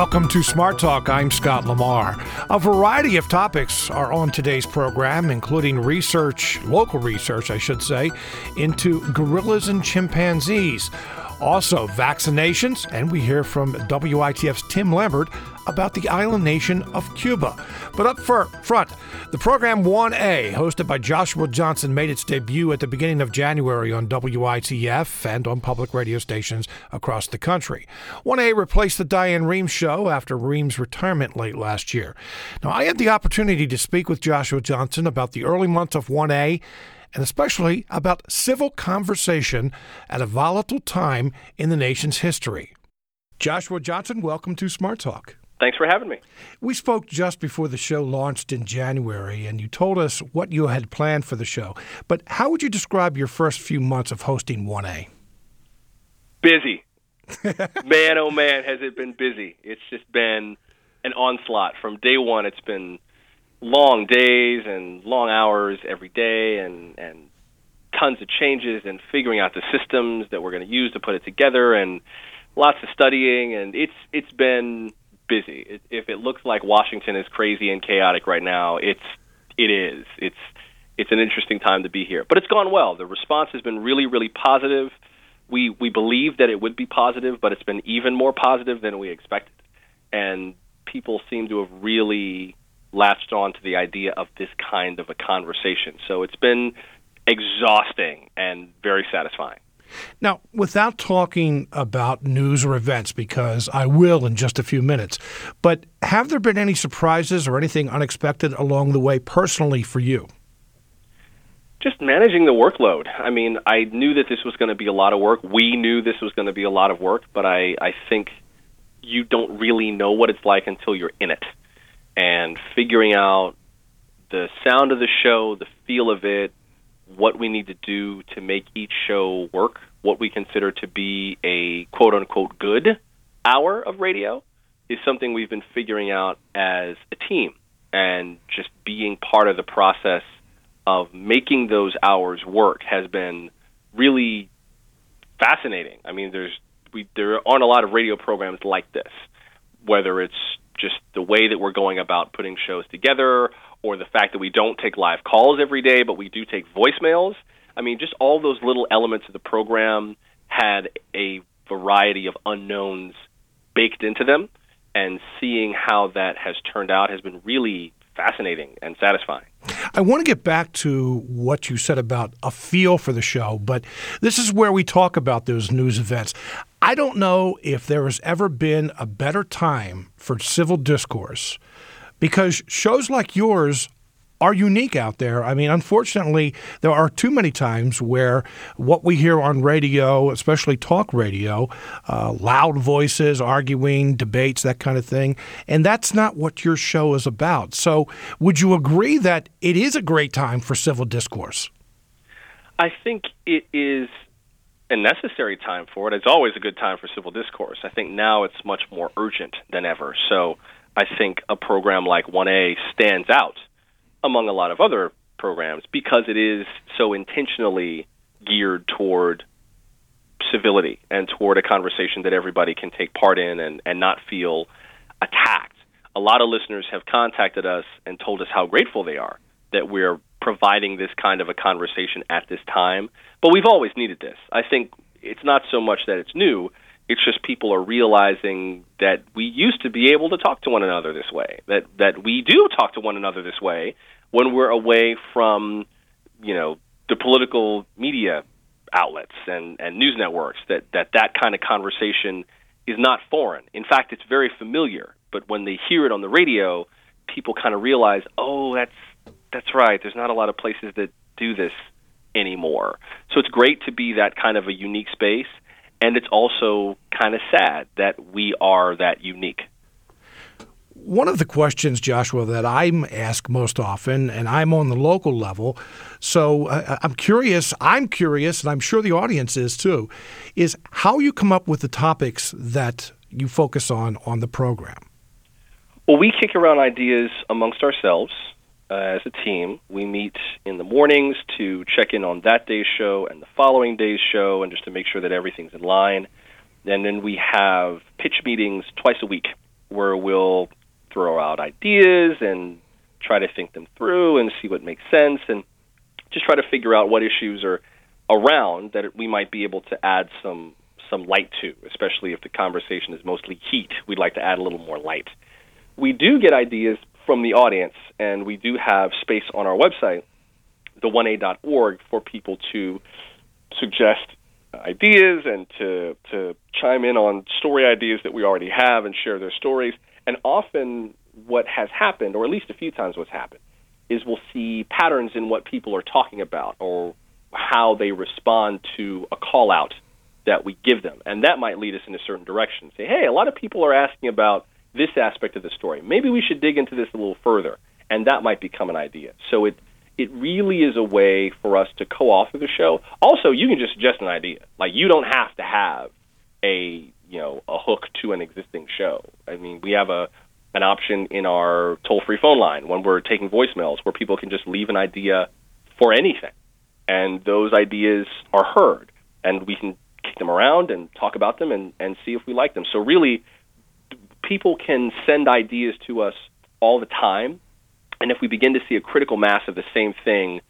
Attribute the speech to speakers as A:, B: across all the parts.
A: Welcome to Smart Talk. I'm Scott Lamar. A variety of topics are on today's program, including research, local research, I should say, into gorillas and chimpanzees. Also, vaccinations, and we hear from WITF's Tim Lambert about the island nation of Cuba. But up front, the program 1A, hosted by Joshua Johnson, made its debut at the beginning of January on WITF and on public radio stations across the country. 1A replaced the Diane Rehm show after Rehm's retirement late last year. Now, I had the opportunity to speak with Joshua Johnson about the early months of 1A and especially about civil conversation at a volatile time in the nation's history. Joshua Johnson, welcome to Smart Talk.
B: Thanks for having me.
A: We spoke just before the show launched in January, and you told us what you had planned for the show. But how would you describe your first few months of hosting 1A?
B: Busy. man, oh man, has it been busy. It's just been an onslaught. From day one, it's been long days and long hours every day and and tons of changes and figuring out the systems that we're going to use to put it together and lots of studying and it's it's been busy. It, if it looks like Washington is crazy and chaotic right now, it's it is. It's it's an interesting time to be here. But it's gone well. The response has been really really positive. We we believe that it would be positive, but it's been even more positive than we expected. And people seem to have really latched on to the idea of this kind of a conversation. So it's been exhausting and very satisfying.
A: Now, without talking about news or events, because I will in just a few minutes, but have there been any surprises or anything unexpected along the way personally for you?
B: Just managing the workload. I mean, I knew that this was going to be a lot of work. We knew this was going to be a lot of work, but I, I think you don't really know what it's like until you're in it and figuring out the sound of the show, the feel of it, what we need to do to make each show work, what we consider to be a quote unquote good hour of radio is something we've been figuring out as a team and just being part of the process of making those hours work has been really fascinating. I mean, there's we there aren't a lot of radio programs like this, whether it's just the way that we're going about putting shows together, or the fact that we don't take live calls every day, but we do take voicemails. I mean, just all those little elements of the program had a variety of unknowns baked into them, and seeing how that has turned out has been really fascinating and satisfying.
A: I want to get back to what you said about a feel for the show, but this is where we talk about those news events. I don't know if there has ever been a better time for civil discourse because shows like yours are unique out there. I mean, unfortunately, there are too many times where what we hear on radio, especially talk radio, uh, loud voices, arguing, debates, that kind of thing, and that's not what your show is about. So, would you agree that it is a great time for civil discourse?
B: I think it is a necessary time for it. It's always a good time for civil discourse. I think now it's much more urgent than ever. So I think a program like 1A stands out among a lot of other programs because it is so intentionally geared toward civility and toward a conversation that everybody can take part in and, and not feel attacked. A lot of listeners have contacted us and told us how grateful they are that we're providing this kind of a conversation at this time. But we've always needed this. I think it's not so much that it's new, it's just people are realizing that we used to be able to talk to one another this way. That that we do talk to one another this way when we're away from, you know, the political media outlets and, and news networks that, that that kind of conversation is not foreign. In fact, it's very familiar. But when they hear it on the radio, people kind of realize, oh, that's that's right. There's not a lot of places that do this anymore. So it's great to be that kind of a unique space, and it's also kind of sad that we are that unique.
A: One of the questions, Joshua, that I'm asked most often, and I'm on the local level, so uh, I'm curious, I'm curious, and I'm sure the audience is too, is how you come up with the topics that you focus on on the program.
B: Well, we kick around ideas amongst ourselves uh, as a team. We meet in the mornings to check in on that day's show and the following day's show, and just to make sure that everything's in line. And then we have pitch meetings twice a week where we'll throw out ideas and try to think them through and see what makes sense and just try to figure out what issues are around that we might be able to add some some light to, especially if the conversation is mostly heat. We'd like to add a little more light. We do get ideas from the audience, and we do have space on our website, the1a.org, for people to suggest ideas and to to chime in on story ideas that we already have and share their stories. And often, what has happened, or at least a few times, what's happened, is we'll see patterns in what people are talking about or how they respond to a call out that we give them. And that might lead us in a certain direction. Say, hey, a lot of people are asking about this aspect of the story. Maybe we should dig into this a little further. And that might become an idea. So it it really is a way for us to co-author the show. Also, you can just suggest an idea. Like you don't have to have a you know a hook to an existing show. I mean, we have a an option in our toll-free phone line when we're taking voicemails where people can just leave an idea for anything, and those ideas are heard, and we can kick them around and talk about them and, and see if we like them. So really, people can send ideas to us all the time, and if we begin to see a critical mass of the same thing,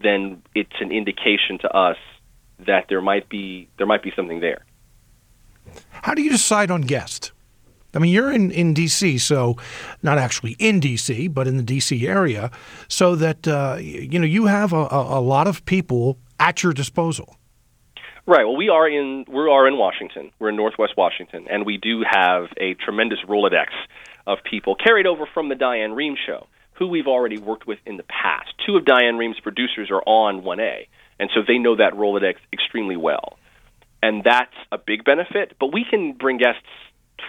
B: then it's an indication to us that there might be there might be something there.
A: How do you decide on guests? I mean, you're in, in D.C., so not actually in D.C., but in the D.C. area, so that uh, you know you have a, a lot of people at your disposal.
B: Right. Well, we are in we are in Washington. We're in Northwest Washington, and we do have a tremendous Rolodex of people carried over from the Diane Rehm show, who we've already worked with in the past. Two of Diane Rehm's producers are on 1A, and so they know that Rolodex extremely well, and that's a big benefit. But we can bring guests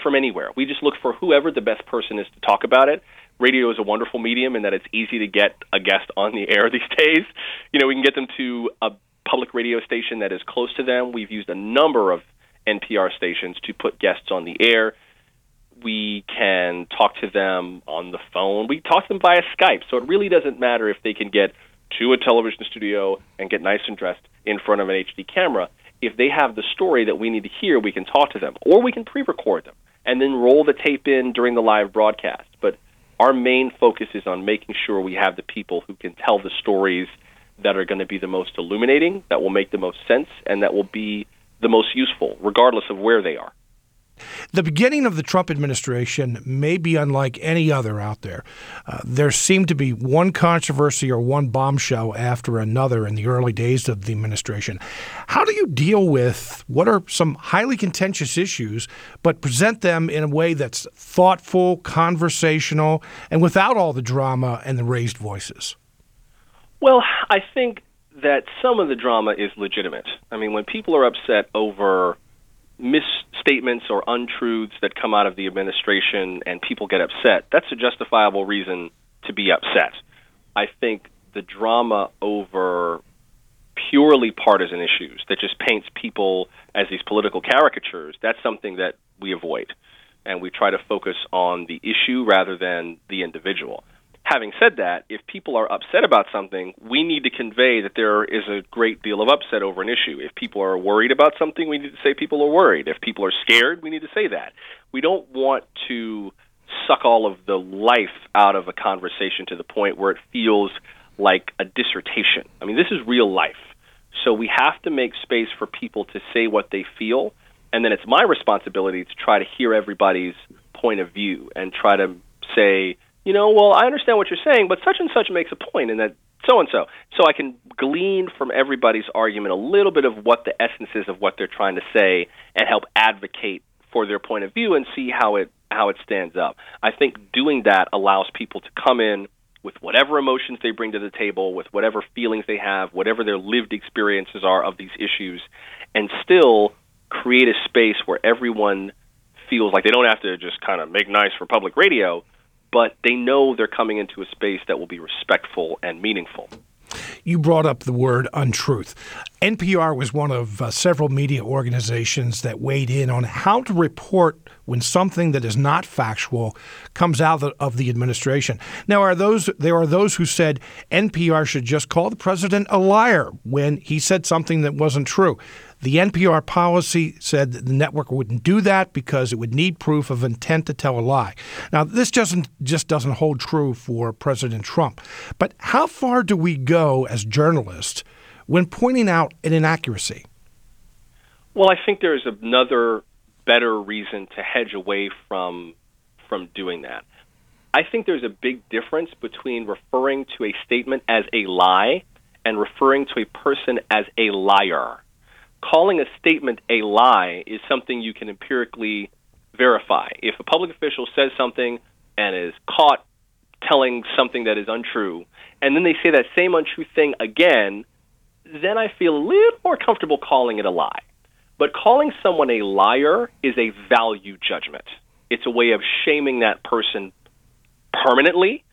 B: from anywhere. We just look for whoever the best person is to talk about it. Radio is a wonderful medium in that it's easy to get a guest on the air these days. You know, we can get them to a public radio station that is close to them. We've used a number of NPR stations to put guests on the air. We can talk to them on the phone. We talk to them via Skype. So it really doesn't matter if they can get to a television studio and get nice and dressed in front of an HD camera. If they have the story that we need to hear, we can talk to them, or we can pre record them and then roll the tape in during the live broadcast. But our main focus is on making sure we have the people who can tell the stories that are going to be the most illuminating, that will make the most sense, and that will be the most useful, regardless of where they are.
A: The beginning of the Trump administration may be unlike any other out there. Uh, there seemed to be one controversy or one bombshell after another in the early days of the administration. How do you deal with what are some highly contentious issues, but present them in a way that's thoughtful, conversational, and without all the drama and the raised voices?
B: Well, I think that some of the drama is legitimate. I mean, when people are upset over misstatements or untruths that come out of the administration and people get upset, that's a justifiable reason to be upset. I think the drama over purely partisan issues that just paints people as these political caricatures, that's something that we avoid. And we try to focus on the issue rather than the individual. Having said that, if people are upset about something, we need to convey that there is a great deal of upset over an issue. If people are worried about something, we need to say people are worried. If people are scared, we need to say that. We don't want to suck all of the life out of a conversation to the point where it feels like a dissertation. I mean, this is real life. So we have to make space for people to say what they feel, and then it's my responsibility to try to hear everybody's point of view and try to say, you know, well, I understand what you're saying, but such and such makes a point, and that so and so. So I can glean from everybody's argument a little bit of what the essence is of what they're trying to say, and help advocate for their point of view and see how it how it stands up. I think doing that allows people to come in with whatever emotions they bring to the table, with whatever feelings they have, whatever their lived experiences are of these issues, and still create a space where everyone feels like they don't have to just kind of make nice for public radio, but they know they're coming into a space that will be respectful and meaningful.
A: You brought up the word untruth. NPR was one of uh, several media organizations that weighed in on how to report when something that is not factual comes out of the administration. Now, are those there are those who said NPR should just call the president a liar when he said something that wasn't true. The NPR policy said that the network wouldn't do that because it would need proof of intent to tell a lie. Now, this doesn't just doesn't hold true for President Trump. But how far do we go as journalists when pointing out an inaccuracy?
B: Well, I think there's another better reason to hedge away from from doing that. I think there's a big difference between referring to a statement as a lie and referring to a person as a liar. Calling a statement a lie is something you can empirically verify. If a public official says something and is caught telling something that is untrue, and then they say that same untrue thing again, then I feel a little more comfortable calling it a lie. But calling someone a liar is a value judgment. It's a way of shaming that person permanently,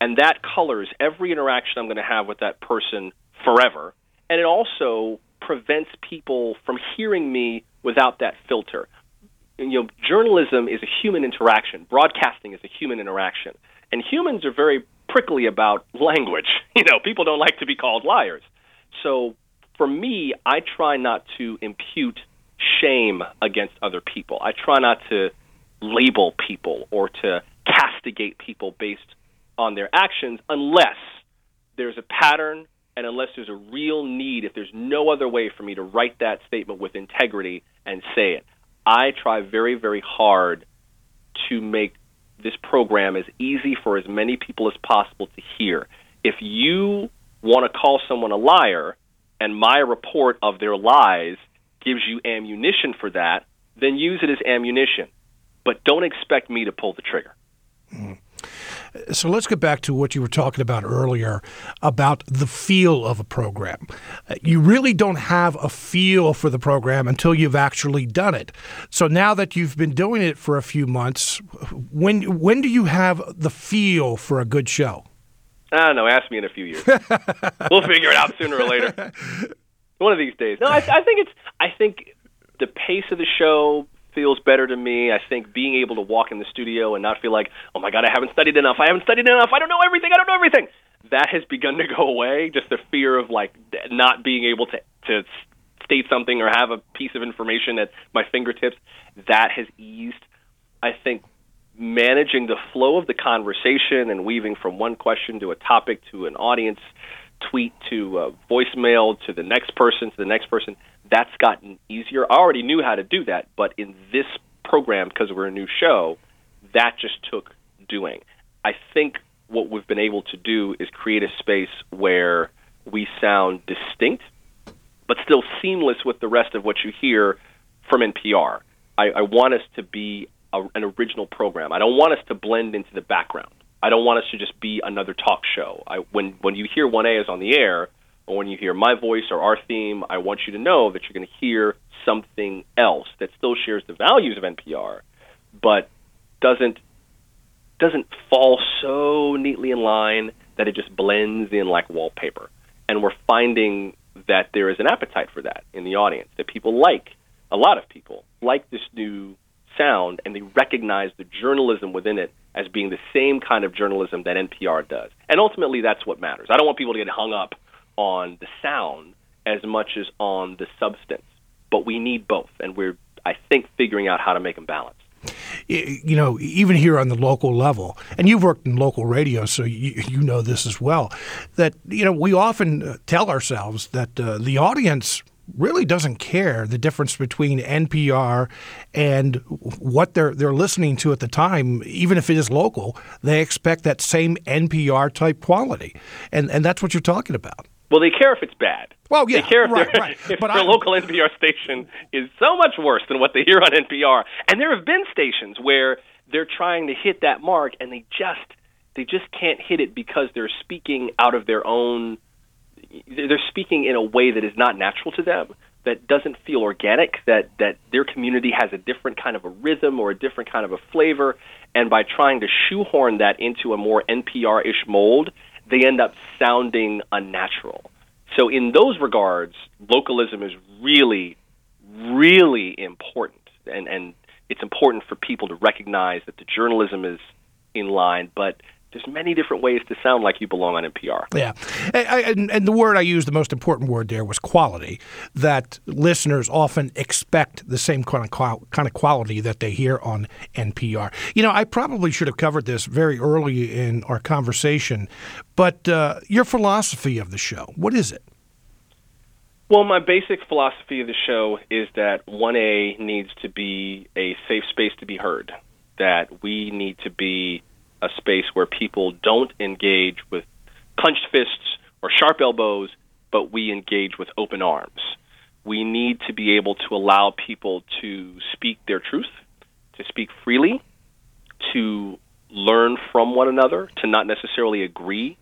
B: and that colors every interaction I'm going to have with that person forever. And it also prevents people from hearing me without that filter. You know, journalism is a human interaction. Broadcasting is a human interaction. And humans are very prickly about language. You know, people don't like to be called liars. So for me, I try not to impute shame against other people. I try not to label people or to castigate people based on their actions unless there's a pattern and unless there's a real need, if there's no other way for me to write that statement with integrity and say it. I try very, very hard to make this program as easy for as many people as possible to hear. If you want to call someone a liar and my report of their lies gives you ammunition for that, then use it as ammunition. But don't expect me to pull the trigger.
A: Mm. So let's get back to what you were talking about earlier about the feel of a program. You really don't have a feel for the program until you've actually done it. So now that you've been doing it for a few months, when when do you have the feel for a good show?
B: I don't know. Ask me in a few years. we'll figure it out sooner or later. One of these days. No, I, I think it's. I think the pace of the show feels better to me. I think being able to walk in the studio and not feel like, oh my god, I haven't studied enough. I haven't studied enough. I don't know everything. I don't know everything. That has begun to go away. Just the fear of like not being able to to state something or have a piece of information at my fingertips. That has eased. I think managing the flow of the conversation and weaving from one question to a topic to an audience tweet to a voicemail to the next person to the next person that's gotten easier i already knew how to do that but in this program because we're a new show that just took doing i think what we've been able to do is create a space where we sound distinct but still seamless with the rest of what you hear from npr I, I want us to be a, an original program. I don't want us to blend into the background. I don't want us to just be another talk show. I, when when you hear 1A is on the air, or when you hear my voice or our theme, I want you to know that you're going to hear something else that still shares the values of NPR, but doesn't doesn't fall so neatly in line that it just blends in like wallpaper. And we're finding that there is an appetite for that in the audience. That people like a lot of people like this new sound and they recognize the journalism within it as being the same kind of journalism that NPR does. And ultimately, that's what matters. I don't want people to get hung up on the sound as much as on the substance. But we need both, and we're, I think, figuring out how to make them balance
A: you know, even here on the local level, and you've worked in local radio, so you, you know this as well, that, you know, we often tell ourselves that uh, the audience really doesn't care the difference between NPR and what they're they're listening to at the time, even if it is local. They expect that same NPR type quality, and and that's what you're talking about.
B: Well, they care if it's bad.
A: Well, yeah,
B: they care if,
A: right, right.
B: if but their I, local NPR station is so much worse than what they hear on NPR. And there have been stations where they're trying to hit that mark, and they just they just can't hit it because they're speaking out of their own they're speaking in a way that is not natural to them that doesn't feel organic that that their community has a different kind of a rhythm or a different kind of a flavor. And by trying to shoehorn that into a more NPR-ish mold they end up sounding unnatural. So in those regards localism is really really important. And and it's important for people to recognize that the journalism is in line but there's many different ways to sound like you belong on NPR.
A: Yeah, and, and, the word I used, the most important word there was quality. That listeners often expect the same kind of kind of quality that they hear on NPR. You know, I probably should have covered this very early in our conversation, but uh, your philosophy of the show, what is it?
B: Well, my basic philosophy of the show is that 1A needs to be a safe space to be heard. That we need to be a space where people don't engage with clenched fists or sharp elbows, but we engage with open arms. We need to be able to allow people to speak their truth, to speak freely, to learn from one another, to not necessarily agree,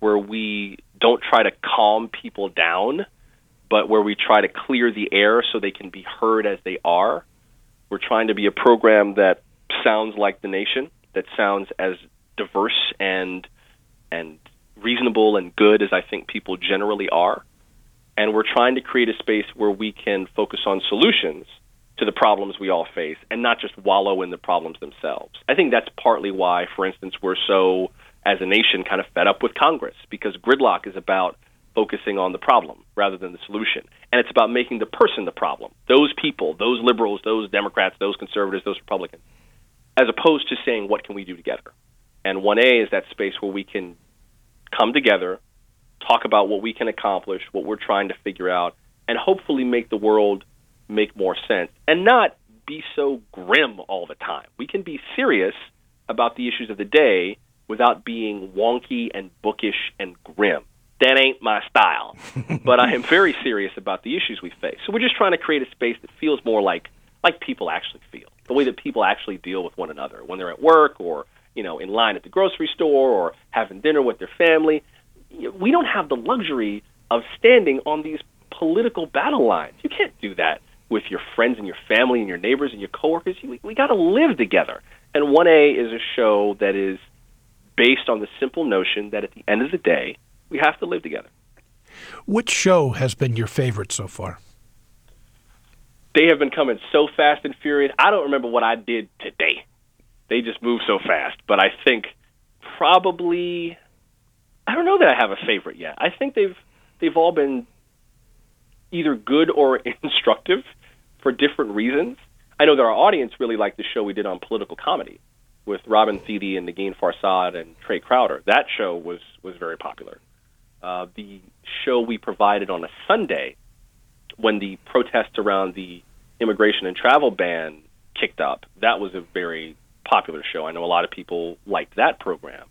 B: where we don't try to calm people down, but where we try to clear the air so they can be heard as they are. We're trying to be a program that sounds like the nation, that sounds as diverse and and reasonable and good as I think people generally are. And we're trying to create a space where we can focus on solutions to the problems we all face and not just wallow in the problems themselves. I think that's partly why, for instance, we're so, as a nation, kind of fed up with Congress because gridlock is about focusing on the problem rather than the solution. And it's about making the person the problem. Those people, those liberals, those Democrats, those conservatives, those Republicans, as opposed to saying, what can we do together? And 1A is that space where we can come together, talk about what we can accomplish, what we're trying to figure out, and hopefully make the world make more sense and not be so grim all the time. We can be serious about the issues of the day without being wonky and bookish and grim. That ain't my style. but I am very serious about the issues we face. So we're just trying to create a space that feels more like like people actually feel. The way that people actually deal with one another when they're at work or you know, in line at the grocery store or having dinner with their family. We don't have the luxury of standing on these political battle lines. You can't do that with your friends and your family and your neighbors and your coworkers. We, we got to live together. And 1A is a show that is based on the simple notion that at the end of the day, we have to live together.
A: Which show has been your favorite so far?
B: They have been coming so fast and furious. I don't remember what I did today they just move so fast. But I think probably I don't know that I have a favorite yet. I think they've they've all been either good or instructive for different reasons. I know that our audience really liked the show we did on political comedy with Robin Thede and Negin Farsad and Trae Crowder. That show was was very popular. Uh, the show we provided on a Sunday when the protests around the immigration and travel ban kicked up, that was a very popular show. I know a lot of people liked that program,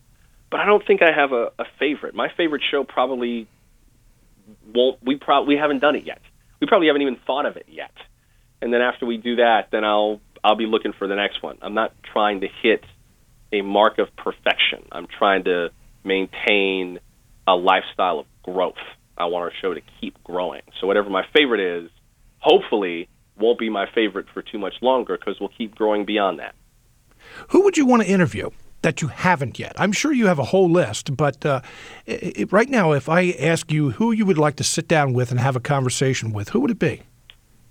B: but I don't think I have a, a favorite. My favorite show probably won't. We probably we haven't done it yet. We probably haven't even thought of it yet. And then after we do that, then I'll I'll be looking for the next one. I'm not trying to hit a mark of perfection. I'm trying to maintain a lifestyle of growth. I want our show to keep growing. So whatever my favorite is, hopefully won't be my favorite for too much longer because we'll keep growing beyond that.
A: Who would you want to interview? that you haven't yet? I'm sure you have a whole list, but uh, it, right now, if I ask you who you would like to sit down with and have a conversation with, who would it be?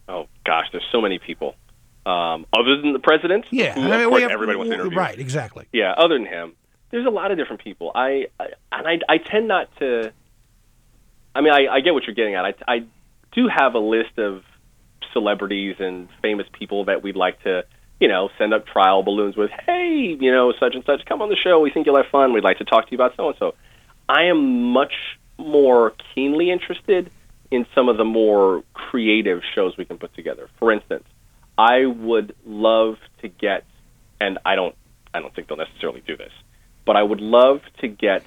B: Oh gosh, there's so many people. Um, other than the president,
A: yeah,
B: who, I
A: mean,
B: have, everybody wants to interview.
A: Right, exactly.
B: Yeah, other than him, there's a lot of different people. I, I and I, I tend not to. I mean, I, I get what you're getting at. I, I do have a list of celebrities and famous people that we'd like to you know, send up trial balloons with, hey, you know, such and such, come on the show. We think you'll have fun. We'd like to talk to you about so and so. I am much more keenly interested in some of the more creative shows we can put together. For instance, I would love to get, and I don't, I don't think they'll necessarily do this, but I would love to get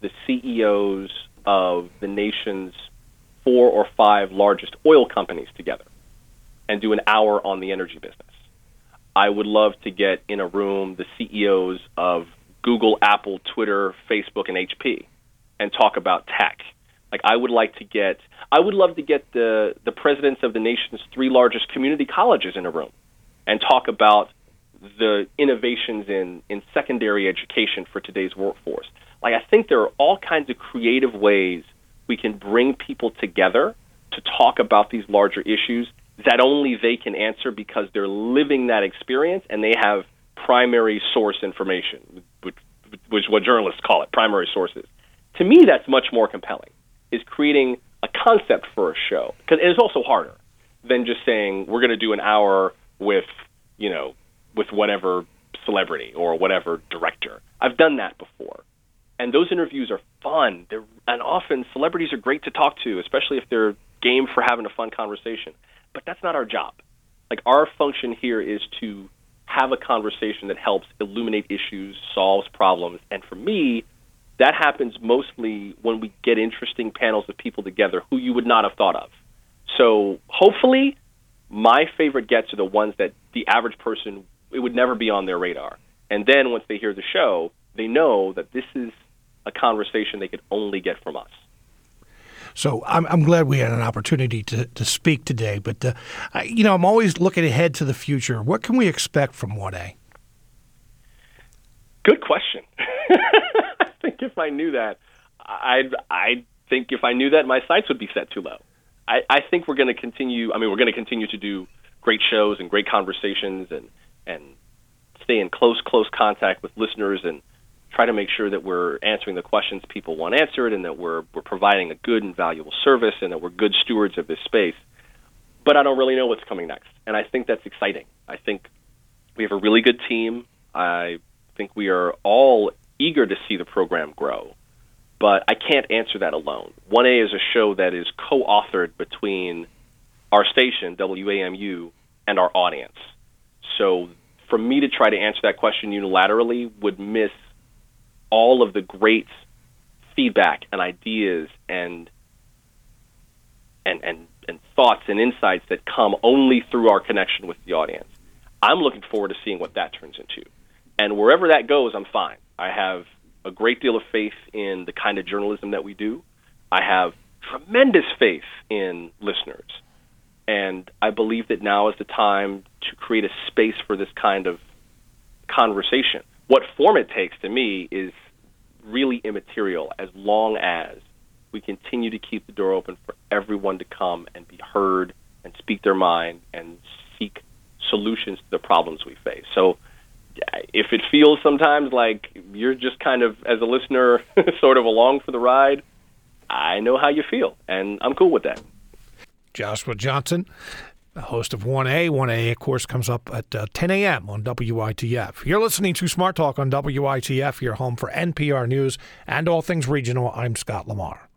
B: the CEOs of the nation's four or five largest oil companies together and do an hour on the energy business. I would love to get in a room the CEOs of Google, Apple, Twitter, Facebook, and HP and talk about tech. Like I would like to get, I would love to get the the presidents of the nation's three largest community colleges in a room and talk about the innovations in in secondary education for today's workforce. Like I think there are all kinds of creative ways we can bring people together to talk about these larger issues that only they can answer because they're living that experience and they have primary source information, which which what journalists call it, primary sources. To me, that's much more compelling. Is creating a concept for a show because it is also harder than just saying we're going to do an hour with you know with whatever celebrity or whatever director. I've done that before, and those interviews are fun. They're, and often celebrities are great to talk to, especially if they're game for having a fun conversation. But that's not our job. Like our function here is to have a conversation that helps illuminate issues, solves problems, and for me, that happens mostly when we get interesting panels of people together who you would not have thought of. So hopefully, my favorite gets are the ones that the average person it would never be on their radar. And then once they hear the show, they know that this is a conversation they could only get from us.
A: So I'm, I'm glad we had an opportunity to, to speak today. But, uh, I, you know, I'm always looking ahead to the future. What can we expect from 1A?
B: Good question. I think if I knew that, I'd, I think if I knew that, my sights would be set too low. I, I think we're going to continue. I mean, we're going to continue to do great shows and great conversations and, and stay in close, close contact with listeners and try to make sure that we're answering the questions people want answered and that we're, we're providing a good and valuable service and that we're good stewards of this space. But I don't really know what's coming next. And I think that's exciting. I think we have a really good team. I think we are all eager to see the program grow. But I can't answer that alone. 1A is a show that is co authored between our station, WAMU, and our audience. So for me to try to answer that question unilaterally would miss all of the great feedback and ideas and and and and thoughts and insights that come only through our connection with the audience. I'm looking forward to seeing what that turns into. And wherever that goes, I'm fine. I have a great deal of faith in the kind of journalism that we do. I have tremendous faith in listeners. And I believe that now is the time to create a space for this kind of conversation what form it takes to me is really immaterial as long as we continue to keep the door open for everyone to come and be heard and speak their mind and seek solutions to the problems we face. So if it feels sometimes like you're just kind of as a listener sort of along for the ride, I know how you feel and I'm cool with that.
A: Joshua Johnson, host of 1A. 1A, of course, comes up at uh, 10 a.m. on WITF. You're listening to Smart Talk on WITF, your home for NPR News and all things regional. I'm Scott Lamar.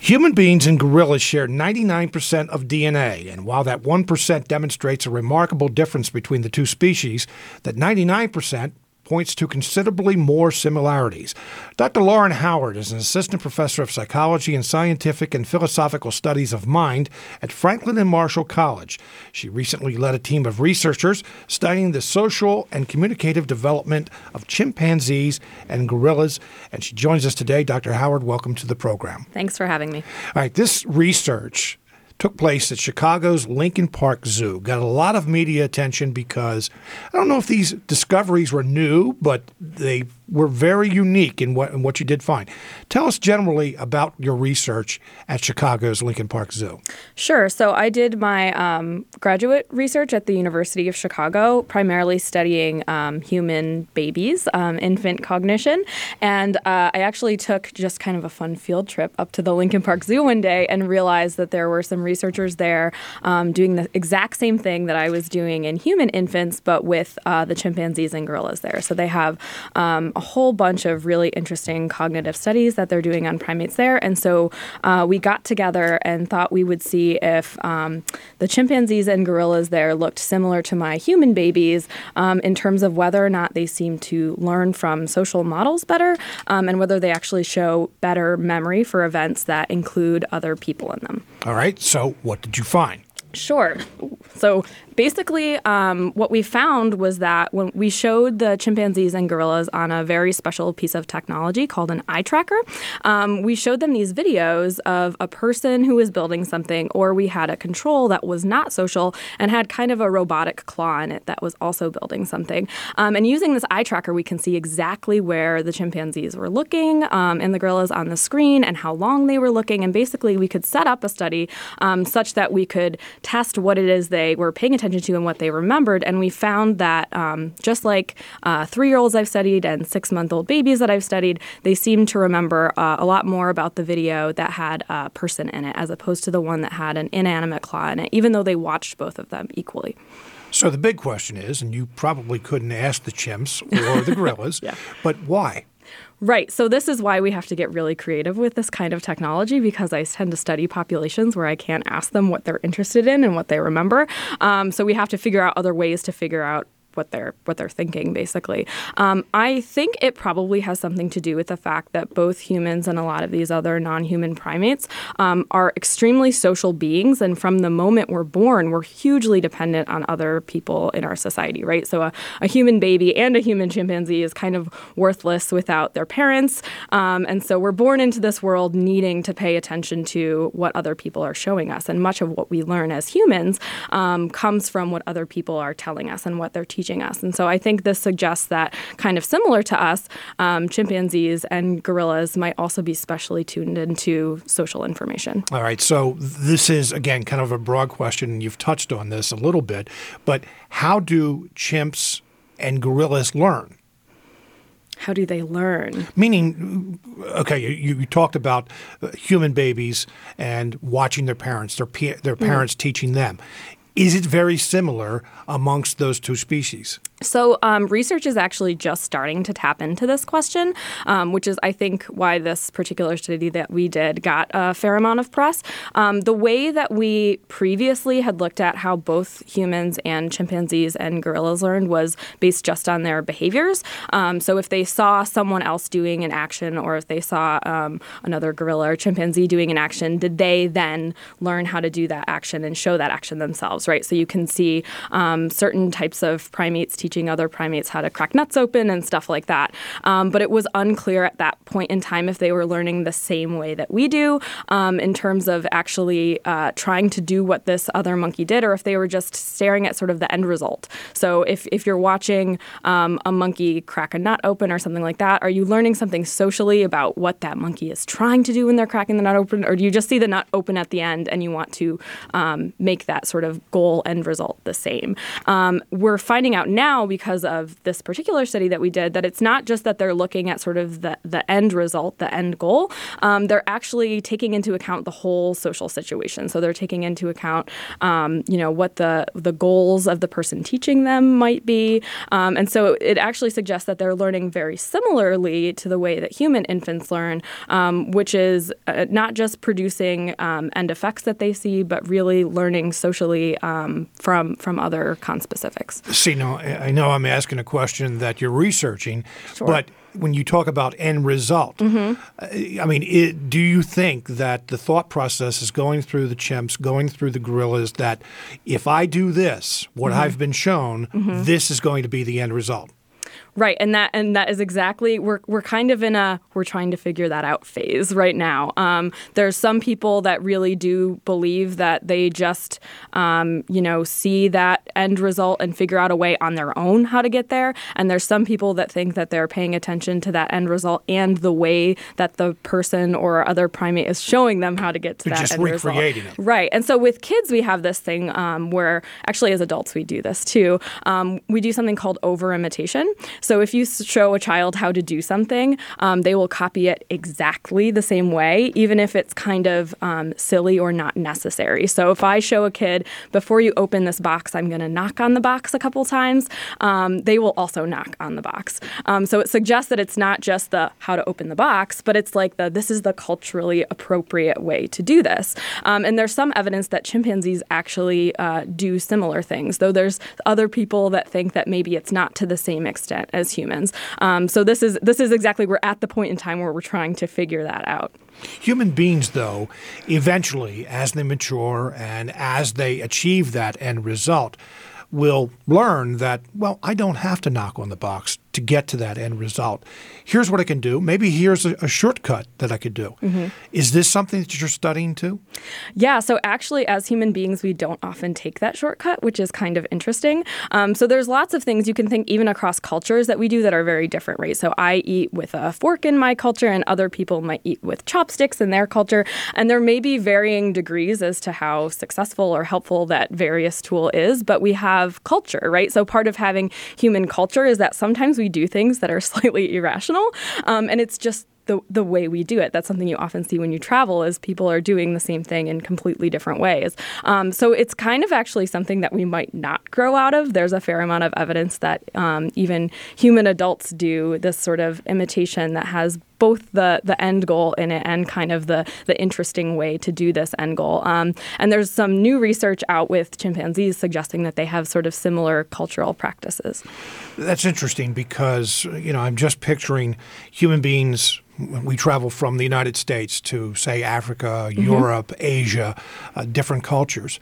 A: Human beings and gorillas share 99% of DNA, and while that 1% demonstrates a remarkable difference between the two species, that 99% points to considerably more similarities. Dr. Lauren Howard is an assistant professor of psychology and scientific and philosophical studies of mind at Franklin and Marshall College. She recently led a team of researchers studying the social and communicative development of chimpanzees and gorillas, and she joins us today. Dr. Howard, welcome to the program.
C: Thanks for having me.
A: All right, this research took place at Chicago's Lincoln Park Zoo. Got a lot of media attention because I don't know if these discoveries were new, but they were very unique in what, in what you did find. Tell us generally about your research at Chicago's Lincoln Park Zoo.
C: Sure. So I did my um, graduate research at the University of Chicago, primarily studying um, human babies, um, infant cognition. And uh, I actually took just kind of a fun field trip up to the Lincoln Park Zoo one day and realized that there were some researchers there um, doing the exact same thing that I was doing in human infants, but with uh, the chimpanzees and gorillas there. So they have um, a whole bunch of really interesting cognitive studies that they're doing on primates there. And so uh, we got together and thought we would see if um, the chimpanzees and gorillas there looked similar to my human babies um, in terms of whether or not they seem to learn from social models better um, and whether they actually show better memory for events that include other people in them.
A: All right. So, what did you find?
C: Sure. So basically, um, what we found was that when we showed the chimpanzees and gorillas on a very special piece of technology called an eye tracker, um, we showed them these videos of a person who was building something, or we had a control that was not social and had kind of a robotic claw in it that was also building something. Um, and using this eye tracker, we can see exactly where the chimpanzees were looking um, and the gorillas on the screen and how long they were looking. And basically, we could set up a study um, such that we could test what it is they were paying attention to and what they remembered. And we found that um, just like uh, three year olds I've studied and six month old babies that I've studied, they seem to remember uh, a lot more about the video that had a person in it as opposed to the one that had an inanimate claw in it, even though they watched both of them equally.
A: So the big question is, and you probably couldn't ask the chimps or the gorillas,
C: yeah.
A: but why?
C: Right. So this is why we have to get really creative with this kind of technology because I tend to study populations where I can't ask them what they're interested in and what they remember. Um, so we have to figure out other ways to figure out what they're what they're thinking basically. Um, I think it probably has something to do with the fact that both humans and a lot of these other non-human primates um, are extremely social beings, and from the moment we're born, we're hugely dependent on other people in our society. Right. So a, a human baby and a human chimpanzee is kind of worthless without their parents, um, and so we're born into this world needing to pay attention to what other people are showing us, and much of what we learn as humans um, comes from what other people are telling us and what they're teaching teaching us. And so I think this suggests that, kind of similar to us, um, chimpanzees and gorillas might also be specially tuned into social information.
A: All right. So this is, again, kind of a broad question, and you've touched on this a little bit, but how do chimps and gorillas learn?
C: how do they learn?
A: Meaning, okay, you, you talked about human babies and watching their parents, their their mm-hmm. parents mm-hmm. teaching them. Is it very similar amongst those two species?
C: So, um, research is actually just starting to tap into this question, um, which is, I think, why this particular study that we did got a fair amount of press. Um, the way that we previously had looked at how both humans and chimpanzees and gorillas learned was based just on their behaviors. Um, so, if they saw someone else doing an action, or if they saw um, another gorilla or chimpanzee doing an action, did they then learn how to do that action and show that action themselves, right? So, you can see um, certain types of primates teaching teaching other primates how to crack nuts open and stuff like that. Um, but it was unclear at that point in time if they were learning the same way that we do um, in terms of actually uh, trying to do what this other monkey did or if they were just staring at sort of the end result. So if, if you're watching um, a monkey crack a nut open or something like that, are you learning something socially about what that monkey is trying to do when they're cracking the nut open? Or do you just see the nut open at the end and you want to um, make that sort of goal end result the same? Um, we're finding out now now because of this particular study that we did that it's not just that they're looking at sort of the, the end result, the end goal. Um, they're actually taking into account the whole social situation. So they're taking into account, um, you know, what the the goals of the person teaching them might be, um, and so it actually suggests that they're learning very similarly to the way that human infants learn, um, which is uh, not just producing um, end effects that they see, but really learning socially um, from from other conspecifics.
A: See, no, I I know I'm asking a question that you're researching,
C: sure.
A: but when you talk about end result,
C: mm-hmm.
A: I mean, it, do you think that the thought process is going through the chimps, going through the gorillas, that if I do this, what mm-hmm. I've been shown,
C: mm-hmm.
A: this is going to be the end result?
C: Right, and that and that is exactly we're we're kind of in a we're trying to figure that out phase right now. Um, there's some people that really do believe that they just um, you know see that end result and figure out a way on their own how to get there, and there's some people that think that they're paying attention to that end result and the way that the person or other primate is showing them how to get to that
A: just
C: end
A: recreating
C: result.
A: It.
C: Right, and so with kids we have this thing um, where actually as adults we do this too. Um, we do something called over imitation. So if you show a child how to do something, um, they will copy it exactly the same way, even if it's kind of um, silly or not necessary. So if I show a kid, before you open this box, I'm going to knock on the box a couple times, um, they will also knock on the box. Um, so it suggests that it's not just the how to open the box, but it's like the this is the culturally appropriate way to do this. Um, and there's some evidence that chimpanzees actually uh, do similar things, though there's other people that think that maybe it's not to the same extent as humans. Um, so this is this is exactly we're at the point in time where we're trying to figure that out.
A: Human beings, though, eventually, as they mature and as they achieve that end result, will learn that well, I don't have to knock on the box to get to that end result. Here's what I can do. Maybe here's a, a shortcut that I could do. Mm-hmm. Is this something that you're studying too?
C: Yeah. So actually, as human beings, we don't often take that shortcut, which is kind of interesting. Um, so there's lots of things you can think even across cultures that we do that are very different, right? So I eat with a fork in my culture, and other people might eat with chopsticks in their culture, and there may be varying degrees as to how successful or helpful that various tool is. But we have culture, right? So part of having human culture is that sometimes we do things that are slightly irrational, um, and it's just the, the way we do it. That's something you often see when you travel is people are doing the same thing in completely different ways. Um, so it's kind of actually something that we might not grow out of. There's a fair amount of evidence that um, even human adults do this sort of imitation that has both the the end goal in it and kind of the the interesting way to do this end goal. Um, and there's some new research out with chimpanzees suggesting that they have sort of similar cultural practices.
A: That's interesting because you know I'm just picturing human beings we travel from the United States to, say, Africa, mm-hmm. Europe, Asia, uh, different cultures.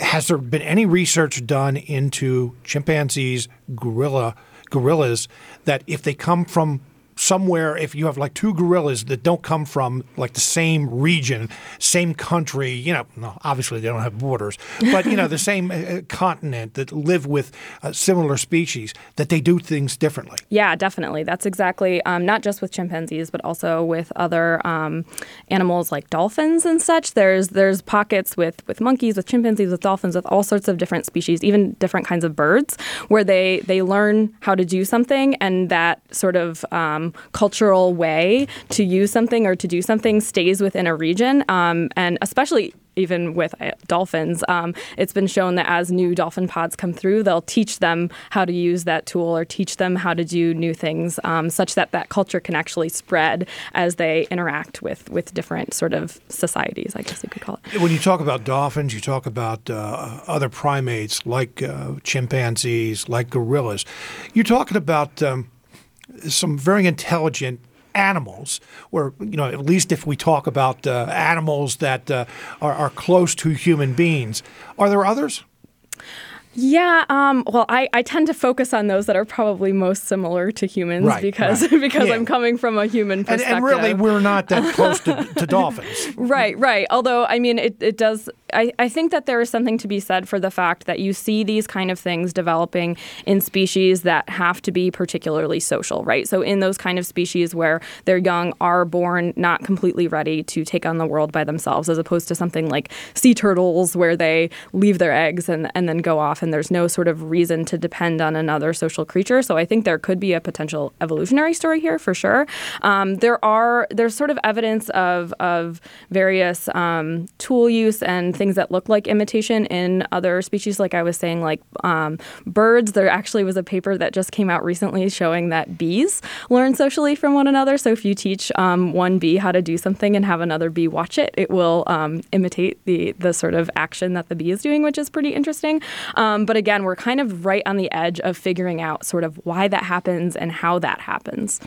A: Has there been any research done into chimpanzees, gorilla, gorillas, that if they come from somewhere if you have like two gorillas that don't come from like the same region, same country, you know, obviously they don't have borders, but you know, the same uh, continent that live with uh, similar species, that they do things differently.
C: Yeah, definitely. That's exactly um, not just with chimpanzees, but also with other um, animals like dolphins and such. There's there's pockets with with monkeys, with chimpanzees, with dolphins, with all sorts of different species, even different kinds of birds, where they they learn how to do something, and that sort of um, cultural way to use something or to do something stays within a region. Um, and especially even with uh, dolphins, um, it's been shown that as new dolphin pods come through, they'll teach them how to use that tool or teach them how to do new things, um, such that that culture can actually spread as they interact with with different sort of societies. I guess you could call it.
A: When you talk about dolphins, you talk about uh, other primates like uh, chimpanzees, like gorillas. You're talking about um, some very intelligent animals, or you know, at least if we talk about uh, animals that uh, are, are close to human beings, are there others?
C: Yeah, um, well, I, I tend to focus on those that are probably most similar to humans
A: right,
C: because
A: right.
C: because
A: yeah.
C: I'm coming from a human perspective.
A: And, and really, we're not that close to, to dolphins.
C: Right, right. Although, I mean, it, it does, I, I think that there is something to be said for the fact that you see these kind of things developing in species that have to be particularly social, right? So, in those kind of species where their young are born not completely ready to take on the world by themselves, as opposed to something like sea turtles where they leave their eggs and, and then go off and there's no sort of reason to depend on another social creature. So I think there could be a potential evolutionary story here for sure. Um, there are there's sort of evidence of of various um, tool use and things that look like imitation in other species. Like I was saying, like um, birds. There actually was a paper that just came out recently showing that bees learn socially from one another. So if you teach um, one bee how to do something and have another bee watch it, it will um, imitate the the sort of action that the bee is doing, which is pretty interesting. Um, but again, we're kind of right on the edge of figuring out sort of why that happens and how that happens.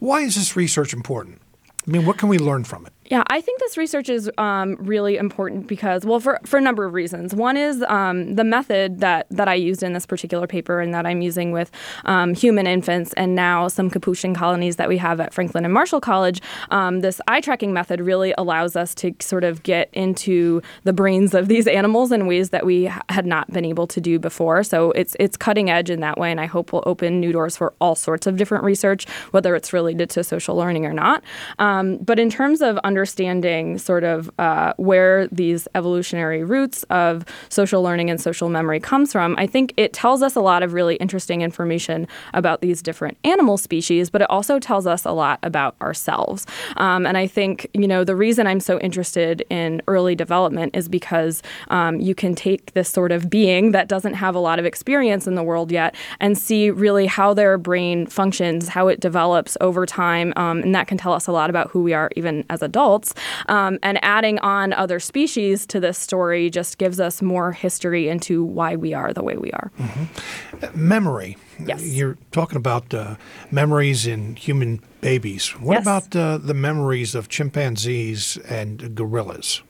A: Why is this research important? I mean, what can we learn from it?
C: Yeah, I think this research is um, really important because, well, for, for a number of reasons. One is um, the method that, that I used in this particular paper and that I'm using with um, human infants and now some Capuchin colonies that we have at Franklin and Marshall College. Um, this eye tracking method really allows us to sort of get into the brains of these animals in ways that we had not been able to do before. So it's it's cutting edge in that way, and I hope will open new doors for all sorts of different research, whether it's related to social learning or not. Um, but in terms of under understanding sort of uh, where these evolutionary roots of social learning and social memory comes from, I think it tells us a lot of really interesting information about these different animal species, but it also tells us a lot about ourselves. Um, and I think, you know, the reason I'm so interested in early development is because um, you can take this sort of being that doesn't have a lot of experience in the world yet and see really how their brain functions, how it develops over time. Um, and that can tell us a lot about who we are even as adults adults. Um, and adding on other species to this story just gives us more history into why we are the way we are.
A: Mm-hmm. Memory.
C: Yes.
A: You're talking about uh, memories in human babies. What
C: yes.
A: about uh, the memories of chimpanzees and gorillas?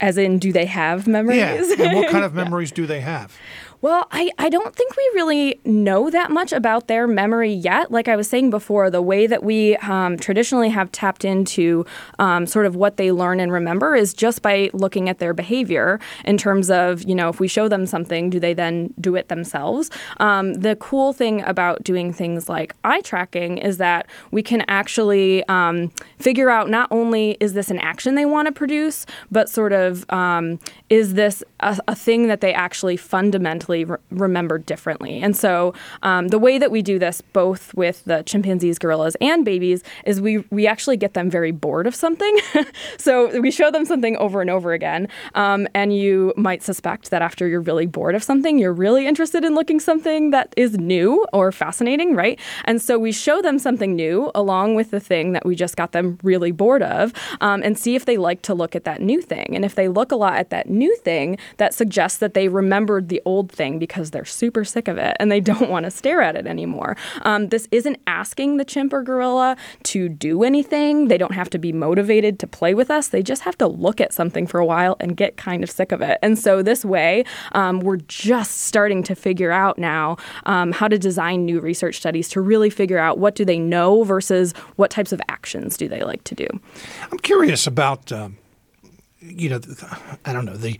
C: As in, do they have memories?
A: Yeah. And what kind of memories yeah. do they have?
C: Well, I, I don't think we really know that much about their memory yet. Like I was saying before, the way that we um, traditionally have tapped into um, sort of what they learn and remember is just by looking at their behavior in terms of, you know, if we show them something, do they then do it themselves? Um, the cool thing about doing things like eye tracking is that we can actually um, figure out not only is this an action they want to produce, but sort of um, is this a, a thing that they actually fundamentally re- remembered differently. And so um, the way that we do this, both with the chimpanzees, gorillas, and babies, is we we actually get them very bored of something. so we show them something over and over again, um, and you might suspect that after you're really bored of something, you're really interested in looking something that is new or fascinating, right? And so we show them something new along with the thing that we just got them really bored of, um, and see if they like to look at that new thing. And if they look a lot at that new thing, that suggests that they remembered the old thing because they're super sick of it and they don't want to stare at it anymore. Um, this isn't asking the chimp or gorilla to do anything. They don't have to be motivated to play with us. They just have to look at something for a while and get kind of sick of it. And so this way, um, we're just starting to figure out now um, how to design new research studies to really figure out what do they know versus what types of actions do they like to do.
A: I'm curious about. Um, you know, I don't know the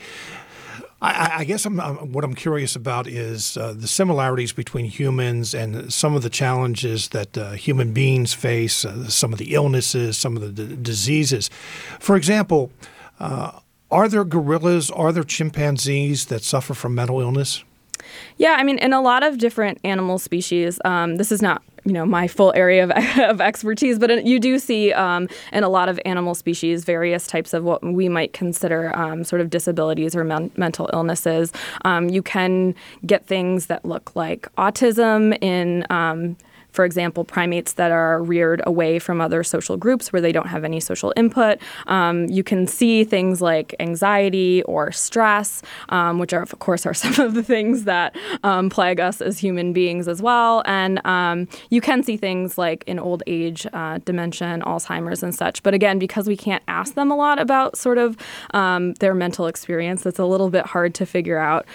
A: I, I guess I'm, I'm, what I'm curious about is uh, the similarities between humans and some of the challenges that uh, human beings face, uh, some of the illnesses, some of the d- diseases. For example, uh, are there gorillas, are there chimpanzees that suffer from mental illness?
C: Yeah, I mean, in a lot of different animal species, um, this is not you know my full area of, of expertise, but you do see um, in a lot of animal species various types of what we might consider um, sort of disabilities or men- mental illnesses. Um, you can get things that look like autism in um, for example, primates that are reared away from other social groups where they don't have any social input. Um, you can see things like anxiety or stress, um, which are, of course, are some of the things that um, plague us as human beings as well. And um, you can see things like in old age, uh, dementia, and Alzheimer's and such. But again, because we can't ask them a lot about sort of um, their mental experience, it's a little bit hard to figure out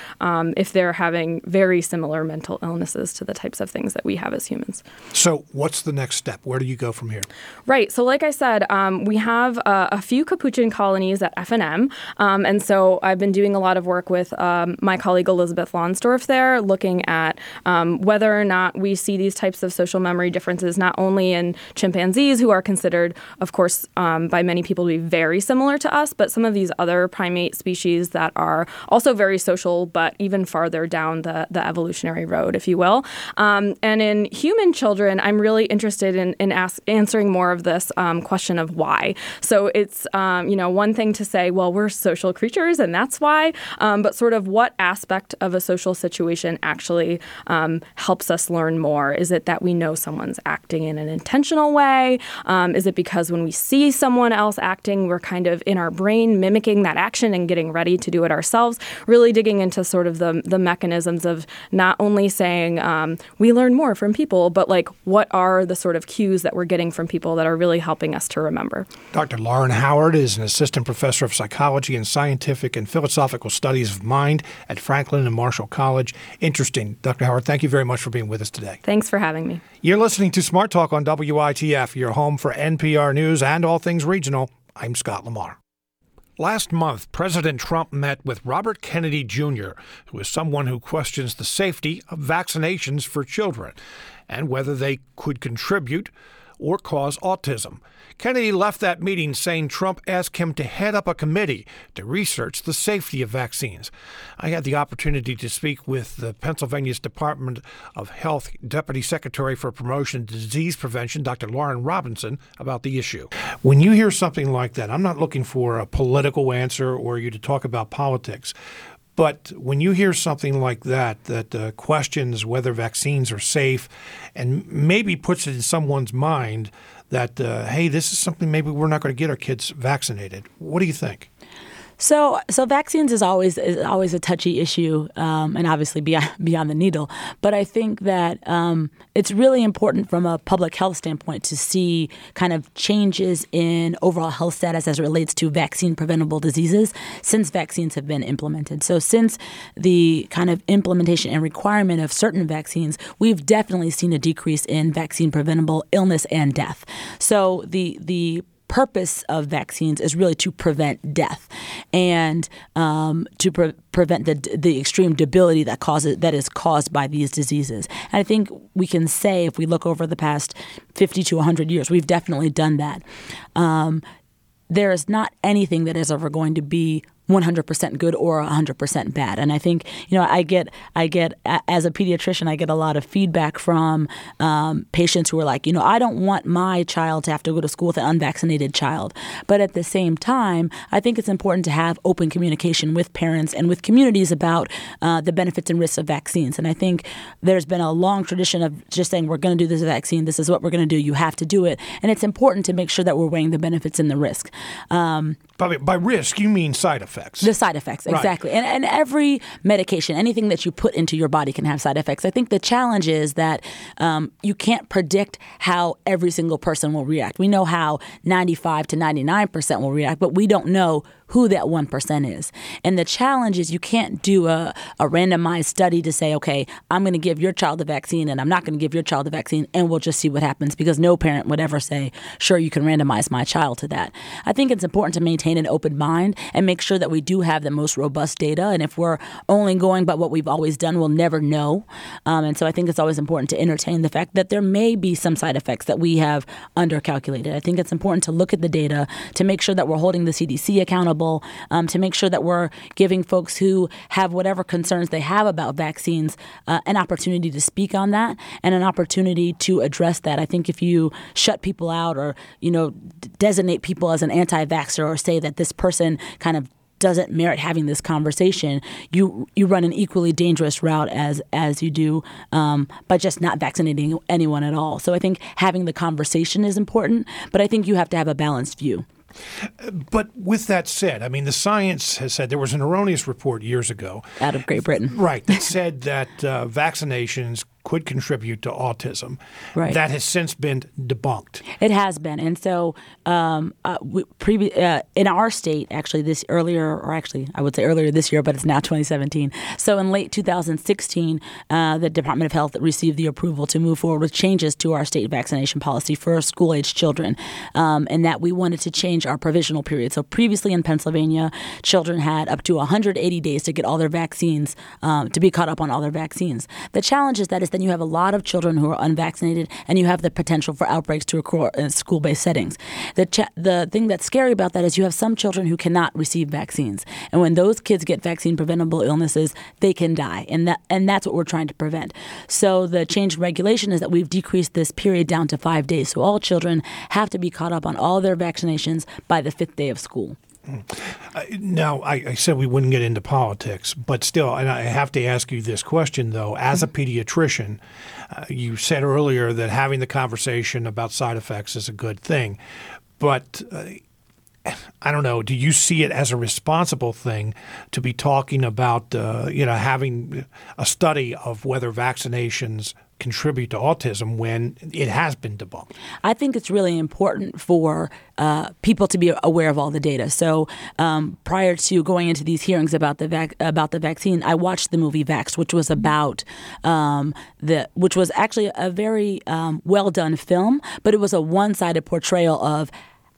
C: if they're having very similar mental illnesses to the types of things that we have as humans.
A: So, what's the next step? Where do you go from here?
C: Right. So, like I said, um, we have uh, a few capuchin colonies at F&M, um, and so I've been doing a lot of work with um, my colleague Elizabeth Lonsdorf there, looking at um, whether or not we see these types of social memory differences not only in chimpanzees, who are considered, of course, um, by many people to be very similar to us, but some of these other primate species that are also very social, but even farther down the the evolutionary road, if you will. Um, and in human children, I'm really interested in, in ask, answering more of this um, question of why. So it's, um, you know, one thing to say, well, we're social creatures and that's why, um, but sort of what aspect of a social situation actually um, helps us learn more? Is it that we know someone's acting in an intentional way? Um, is it because when we see someone else acting, we're kind of in our brain mimicking that action and getting ready to do it ourselves? Really digging into sort of the, the mechanisms of not only saying um, we learn more from people, but like what are the sort of cues that we're getting from people that are really helping us to remember.
A: Dr. Lauren Howard is an assistant professor of psychology and scientific and philosophical studies of mind at Franklin and Marshall College. Interesting. Dr. Howard, thank you very much for being with us today.
C: Thanks for having me.
A: You're listening to Smart Talk on WITF, your home for NPR News and all things regional. I'm Scott Lamar. Last month, President Trump met with Robert Kennedy Jr., who is someone who questions the safety of vaccinations for children and whether they could contribute or cause autism. Kennedy left that meeting saying Trump asked him to head up a committee to research the safety of vaccines. I had the opportunity to speak with the Pennsylvania's Department of Health Deputy Secretary for Promotion and Disease Prevention, Dr. Lauren Robinson, about the issue. When you hear something like that, I'm not looking for a political answer or you to talk about politics. But when you hear something like that, that uh, questions whether vaccines are safe and maybe puts it in someone's mind that, uh, hey, this is something maybe we're not going to get our kids vaccinated, what do you think?
D: So, so vaccines is always is always a touchy issue, um, and obviously beyond beyond the needle. But I think that um, it's really important from a public health standpoint to see kind of changes in overall health status as it relates to vaccine preventable diseases since vaccines have been implemented. So, since the kind of implementation and requirement of certain vaccines, we've definitely seen a decrease in vaccine preventable illness and death. So, the the purpose of vaccines is really to prevent death and um, to pre- prevent the the extreme debility that causes that is caused by these diseases. And I think we can say if we look over the past 50 to 100 years, we've definitely done that. Um, there is not anything that is ever going to be 100% good or 100% bad. And I think, you know, I get, I get, as a pediatrician, I get a lot of feedback from um, patients who are like, you know, I don't want my child to have to go to school with an unvaccinated child. But at the same time, I think it's important to have open communication with parents and with communities about uh, the benefits and risks of vaccines. And I think there's been a long tradition of just saying, we're going to do this vaccine, this is what we're going to do, you have to do it. And it's important to make sure that we're weighing the benefits and the risk. Um,
A: by, by risk, you mean side effects effects.
D: The side effects, exactly. Right. And, and every medication, anything that you put into your body can have side effects. I think the challenge is that um, you can't predict how every single person will react. We know how 95 to 99% will react, but we don't know who that 1% is. And the challenge is you can't do a, a randomized study to say, okay, I'm going to give your child the vaccine and I'm not going to give your child the vaccine and we'll just see what happens because no parent would ever say, sure, you can randomize my child to that. I think it's important to maintain an open mind and make sure that we do have the most robust data. And if we're only going by what we've always done, we'll never know. Um, and so I think it's always important to entertain the fact that there may be some side effects that we have undercalculated. I think it's important to look at the data to make sure that we're holding the CDC accountable available um, to make sure that we're giving folks who have whatever concerns they have about vaccines uh, an opportunity to speak on that and an opportunity to address that. I think if you shut people out or you know designate people as an anti-vaxxer or say that this person kind of doesn't merit having this conversation, you you run an equally dangerous route as as you do um, by just not vaccinating anyone at all. So I think having the conversation is important, but I think you have to have a balanced view.
A: But with that said, I mean, the science has said there was an erroneous report years ago.
D: Out of Great Britain,
A: right, that said that uh, vaccinations could contribute to autism.
D: Right.
A: That has since been debunked.
D: It has been, and so um, uh, we, previ- uh, in our state, actually, this earlier, or actually, I would say earlier this year, but it's now 2017. So in late 2016, uh, the Department of Health received the approval to move forward with changes to our state vaccination policy for school-age children, um, and that we wanted to change our provisional period. So previously in Pennsylvania, children had up to 180 days to get all their vaccines, um, to be caught up on all their vaccines. The challenge is that then you have a lot of children who are unvaccinated, and you have the potential for outbreaks to occur in school-based settings. The ch- the thing that's scary about that is you have some children who cannot receive vaccines, and when those kids get vaccine preventable illnesses, they can die, and that and that's what we're trying to prevent. So the change in regulation is that we've decreased this period down to five days. So all children have to be caught up on all their vaccinations by the fifth day of school.
A: Now, I, I, said we wouldn't get into politics, but still, and I have to ask you this question though. As a pediatrician, uh, you said earlier that having the conversation about side effects is a good thing, but. Uh, I don't know. Do you see it as a responsible thing to be talking about, uh, you know, having a study of whether vaccinations contribute to autism when it has been debunked?
D: I think it's really important for uh, people to be aware of all the data. So um, prior to going into these hearings about the vac- about the vaccine, I watched the movie Vaxxed, which was about um, the which was actually a very um, well done film, but it was a one sided portrayal of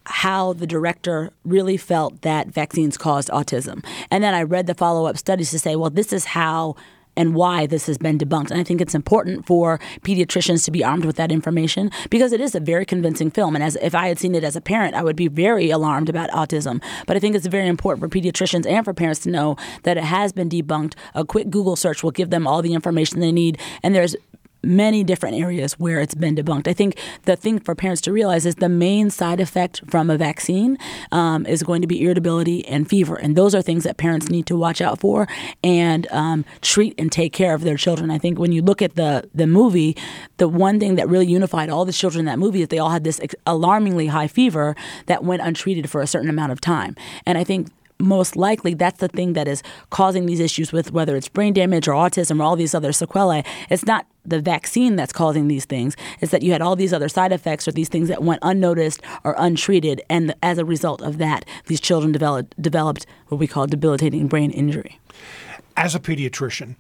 D: how the director really felt that vaccines caused autism. And then I read the follow up studies to say, well, this is how and why this has been debunked. And I think it's important for pediatricians to be armed with that information because it is a very convincing film. And as if I had seen it as a parent, I would be very alarmed about autism. But I think it's very important for pediatricians and for parents to know that it has been debunked. A quick Google search will give them all the information they need. And there's many different areas where it's been debunked. I think the thing for parents to realize is the main side effect from a vaccine um, is going to be irritability and fever. And those are things that parents need to watch out for and um, treat and take care of their children. I think when you look at the, the movie, the one thing that really unified all the children in that movie is they all had this alarmingly high fever that went untreated for a certain amount of time. And I think most likely that's the thing that is causing these issues with whether it's brain damage or autism or all these other sequelae. It's not the vaccine that's causing these things. is that you had all these other side effects or these things that went unnoticed or untreated, and as a result of that, these children developed developed what we call debilitating brain injury.
A: As a pediatrician,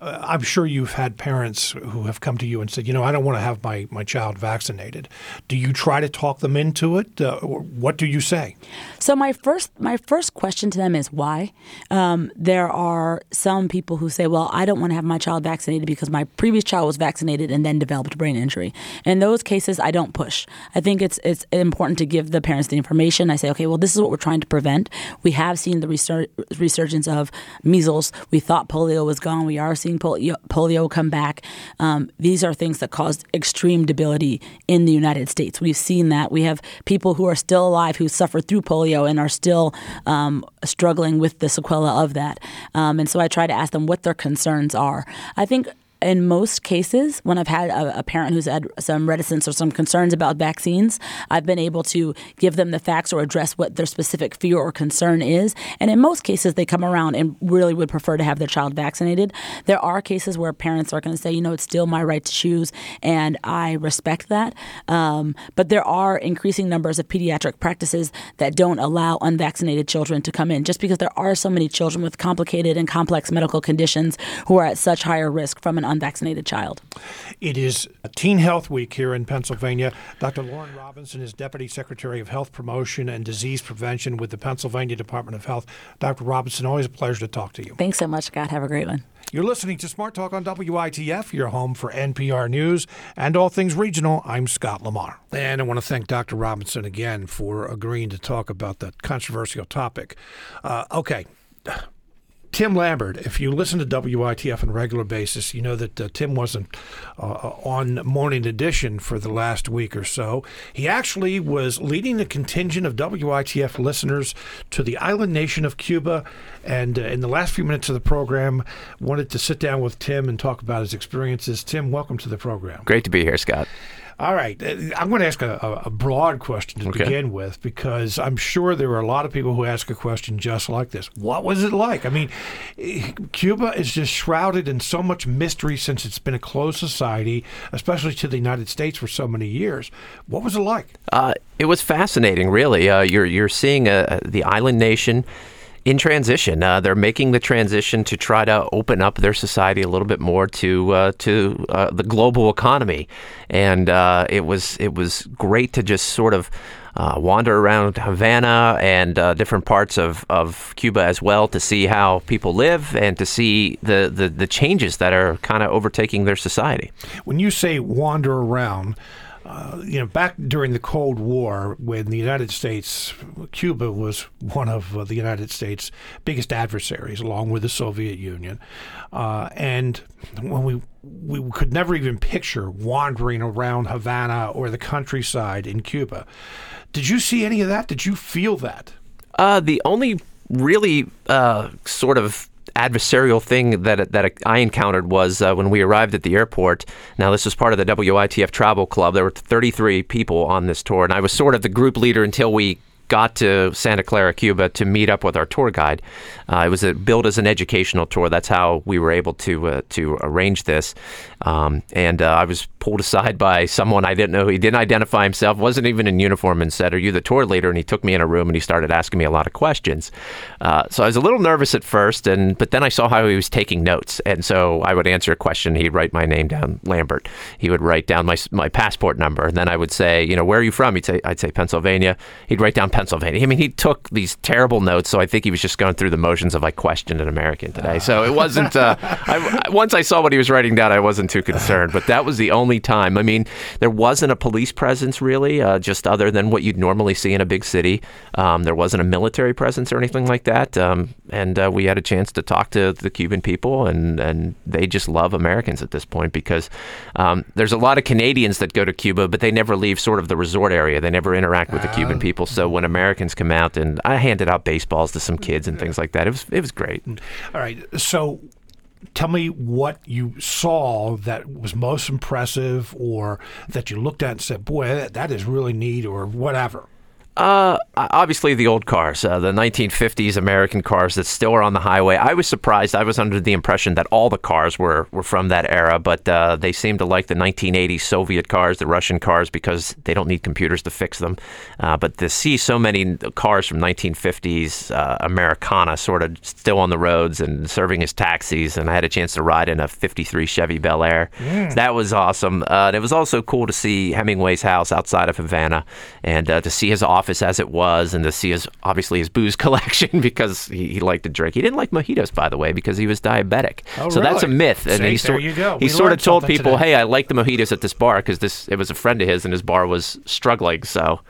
A: uh, I'm sure you've had parents who have come to you and said, you know, I don't want to have my, my child vaccinated. Do you try to talk them into it? Uh, what do you say?
D: So my first my first question to them is why. Um, there are some people who say, well, I don't want to have my child vaccinated because my previous child was vaccinated and then developed brain injury. In those cases, I don't push. I think it's it's important to give the parents the information. I say, okay, well, this is what we're trying to prevent. We have seen the resur- resurgence of measles. We thought polio was gone. We are seeing seeing polio, polio come back. Um, these are things that caused extreme debility in the United States. We've seen that. We have people who are still alive who suffered through polio and are still um, struggling with the sequela of that. Um, and so I try to ask them what their concerns are. I think in most cases, when I've had a, a, parent who's had some reticence or some concerns about vaccines, I've been able to give them the facts or address what their specific fear or concern is. And in most cases, they come around and really would prefer to have their child vaccinated. There are cases where parents are going to say, you know, it's still my right to choose, and I respect that. Um, but there are increasing numbers of pediatric practices that don't allow unvaccinated children to come in just because there are so many children with complicated and complex medical conditions who are at such higher risk from an unvaccinated child.
A: It is Teen Health Week here in Pennsylvania. Dr. Lauren Robinson is Deputy Secretary of Health Promotion and Disease Prevention with the Pennsylvania Department of Health. Dr. Robinson, always a pleasure to talk to you.
D: Thanks so much, Scott. Have a great one.
A: You're listening to Smart Talk on WITF, your home for NPR News and all things regional. I'm Scott Lamar. And I want to thank Dr. Robinson again for agreeing to talk about that controversial topic. Uh, okay. Tim Lambert, if you listen to WITF on a regular basis, you know that uh, Tim wasn't uh, on Morning Edition for the last week or so. He actually was leading a contingent of WITF listeners to the island nation of Cuba. And uh, in the last few minutes of the program, wanted to sit down with Tim and talk about his experiences. Tim, welcome to the program.
B: Great to be here, Scott.
A: All right. Uh, I'm going to ask a, a broad question to okay. begin with because I'm sure there are a lot of people who ask a question just like this. What was it like? I mean, Cuba is just shrouded in so much mystery since it's been a closed society, especially to the United States for so many years. What was it like?
B: Uh, it was fascinating, really. Uh, you're, you're seeing a, the island nation in transition. Uh, they're making the transition to try to open up their society a little bit more to uh, to uh, the global economy, and uh, it was it was great to just sort of. Uh, wander around Havana and uh, different parts of, of Cuba as well to see how people live and to see the, the, the changes that are kind of overtaking their society.
A: When you say wander around, uh, you know, back during the Cold War, when the United States, Cuba was one of uh, the United States' biggest adversaries, along with the Soviet Union, uh, and when we we could never even picture wandering around Havana or the countryside in Cuba. Did you see any of that? Did you feel that?
B: Uh, the only really uh, sort of adversarial thing that that I encountered was uh, when we arrived at the airport. Now, this was part of the WITF Travel Club. There were 33 people on this tour, and I was sort of the group leader until we got to Santa Clara, Cuba to meet up with our tour guide. Uh, it was a, billed as an educational tour. That's how we were able to uh, to arrange this. Um, and uh, I was pulled aside by someone I didn't know. He didn't identify himself, wasn't even in uniform, and said, "Are you the tour leader?" And he took me in a room and he started asking me a lot of questions. Uh, so I was a little nervous at first, and but then I saw how he was taking notes, and so I would answer a question. He'd write my name down, Lambert. He would write down my my passport number, and then I would say, you know, where are you from? He'd say, I'd say Pennsylvania. He'd write down Pennsylvania. I mean, he took these terrible notes, so I think he was just going through the motions of I questioned an American today. So it wasn't. Uh, I, once I saw what he was writing down, I wasn't too concerned. But that was the only time. I mean, there wasn't a police presence really, uh, just other than what you'd normally see in a big city. Um, there wasn't a military presence or anything like that. Um, and uh, we had a chance to talk to the Cuban people, and and they just love Americans at this point because um, there's a lot of Canadians that go to Cuba, but they never leave sort of the resort area. They never interact with the Cuban ah. people. So when Americans come out, and I handed out baseballs to some kids and mm-hmm. things like that. It was it was great. Mm.
A: All right, so tell me what you saw that was most impressive, or that you looked at and said, "Boy, that, that is really neat," or whatever.
B: Uh, obviously the old cars, uh, the 1950s American cars that still are on the highway. I was surprised. I was under the impression that all the cars were, were from that era, but uh, they seem to like the 1980s Soviet cars, the Russian cars, because they don't need computers to fix them. Uh, but to see so many cars from 1950s uh, Americana sort of still on the roads and serving as taxis, and I had a chance to ride in a 53 Chevy Bel Air. Mm. That was awesome. Uh, it was also cool to see Hemingway's house outside of Havana and uh, to see his office as it was and to see his obviously his booze collection because he, he, liked to drink. He didn't like mojitos, by the way, because he was diabetic.
A: Oh,
B: so
A: really?
B: that's a myth.
A: And
B: he,
A: sort,
B: he sort of told people, today. "Hey, I like the mojitos at this bar because this it was a friend of his and his bar was struggling." So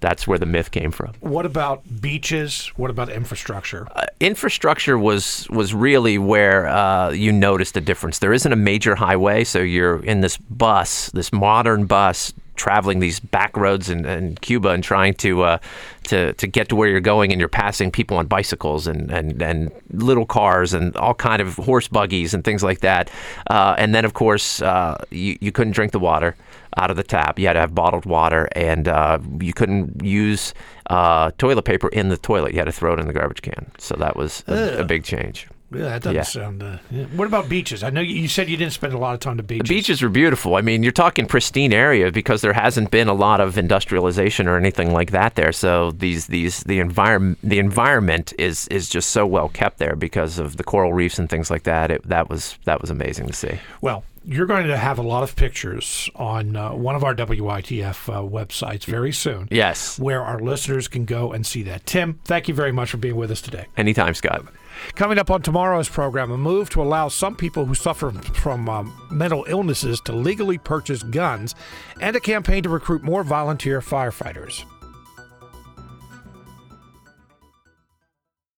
B: that's where the myth came from.
A: What about beaches? What about infrastructure?
B: Uh, infrastructure was was really where uh, you noticed the difference. There isn't a major highway, so you're in this bus, this modern bus traveling these back roads in, in Cuba and trying to uh, to to get to where you're going, and you're passing people on bicycles and and, and little cars and all kind of horse buggies and things like that. Uh, and then, of course, uh, you you couldn't drink the water out of the tap. You had to have bottled water, and uh, you couldn't use uh, toilet paper in the toilet. You had to throw it in the garbage can. So that was a, a big change.
A: Yeah, that doesn't yeah. sound. Uh, yeah. What about beaches? I know you said you didn't spend a lot of time to beaches.
B: The beaches are beautiful. I mean, you're talking pristine area because there hasn't been a lot of industrialization or anything like that there. So these these the environment the environment is is just so well kept there because of the coral reefs and things like that. It, that was that was amazing to see.
A: Well, you're going to have a lot of pictures on uh, one of our WITF uh, websites very soon.
B: Yes.
A: Where our listeners can go and see that. Tim, thank you very much for being with us today.
B: Anytime, Scott.
A: Coming up on tomorrow's program, a move to allow some people who suffer from um, mental illnesses to legally purchase guns, and a campaign to recruit more volunteer firefighters.